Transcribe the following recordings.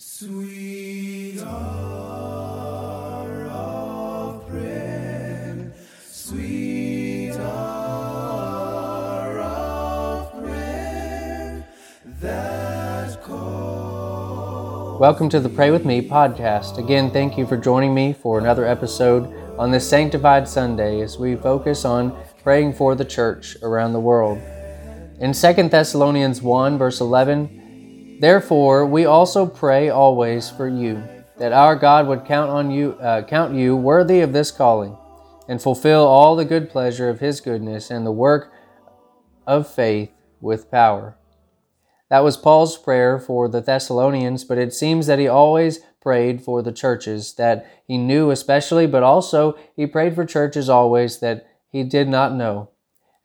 Sweet hour of prayer, sweet hour of prayer. Welcome to the Pray With Me podcast. Again, thank you for joining me for another episode on this Sanctified Sunday as we focus on praying for the church around the world. In 2 Thessalonians 1, verse 11, Therefore, we also pray always for you, that our God would count on you, uh, count you worthy of this calling, and fulfill all the good pleasure of His goodness and the work of faith with power. That was Paul's prayer for the Thessalonians, but it seems that he always prayed for the churches that he knew especially, but also he prayed for churches always that he did not know.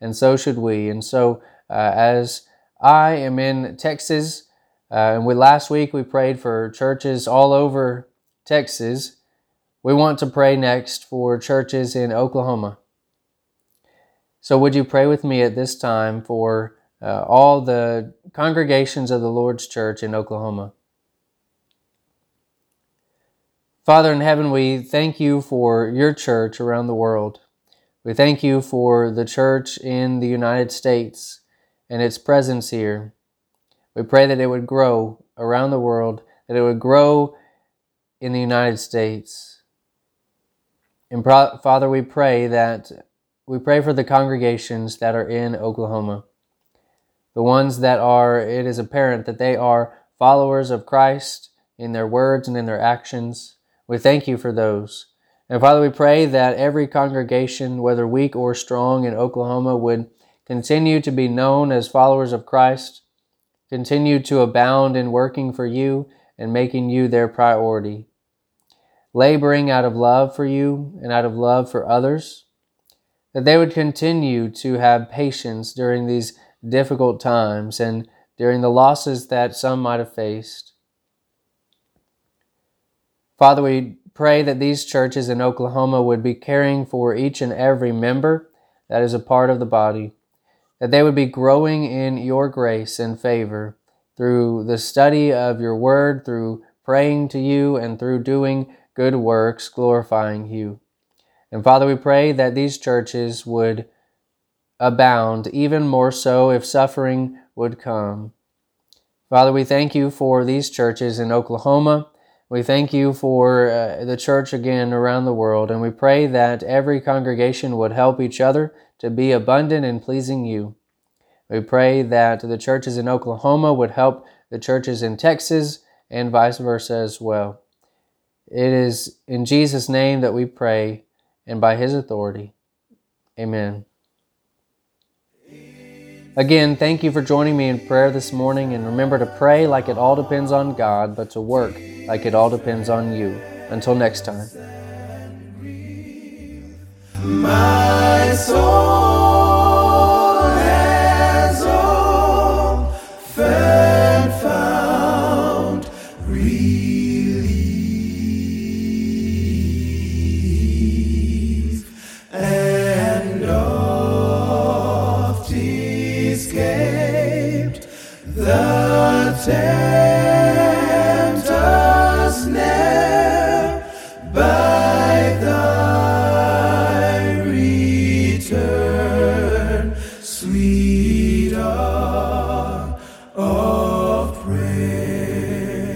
And so should we. And so, uh, as I am in Texas, uh, and we last week we prayed for churches all over Texas. We want to pray next for churches in Oklahoma. So, would you pray with me at this time for uh, all the congregations of the Lord's church in Oklahoma? Father in heaven, we thank you for your church around the world. We thank you for the church in the United States and its presence here. We pray that it would grow around the world, that it would grow in the United States. And Father, we pray that we pray for the congregations that are in Oklahoma. The ones that are, it is apparent that they are followers of Christ in their words and in their actions. We thank you for those. And Father, we pray that every congregation, whether weak or strong in Oklahoma, would continue to be known as followers of Christ continue to abound in working for you and making you their priority, laboring out of love for you and out of love for others, that they would continue to have patience during these difficult times and during the losses that some might have faced. Father, we pray that these churches in Oklahoma would be caring for each and every member that is a part of the body that they would be growing in your grace and favor through the study of your word, through praying to you, and through doing good works glorifying you. And Father, we pray that these churches would abound, even more so if suffering would come. Father, we thank you for these churches in Oklahoma. We thank you for uh, the church again around the world, and we pray that every congregation would help each other to be abundant and pleasing you. We pray that the churches in Oklahoma would help the churches in Texas and vice versa as well. It is in Jesus' name that we pray and by His authority. Amen. Again, thank you for joining me in prayer this morning, and remember to pray like it all depends on God, but to work like it all depends on you. Until next time. My soul has all found relief. The tempter's snare by thy return, sweet.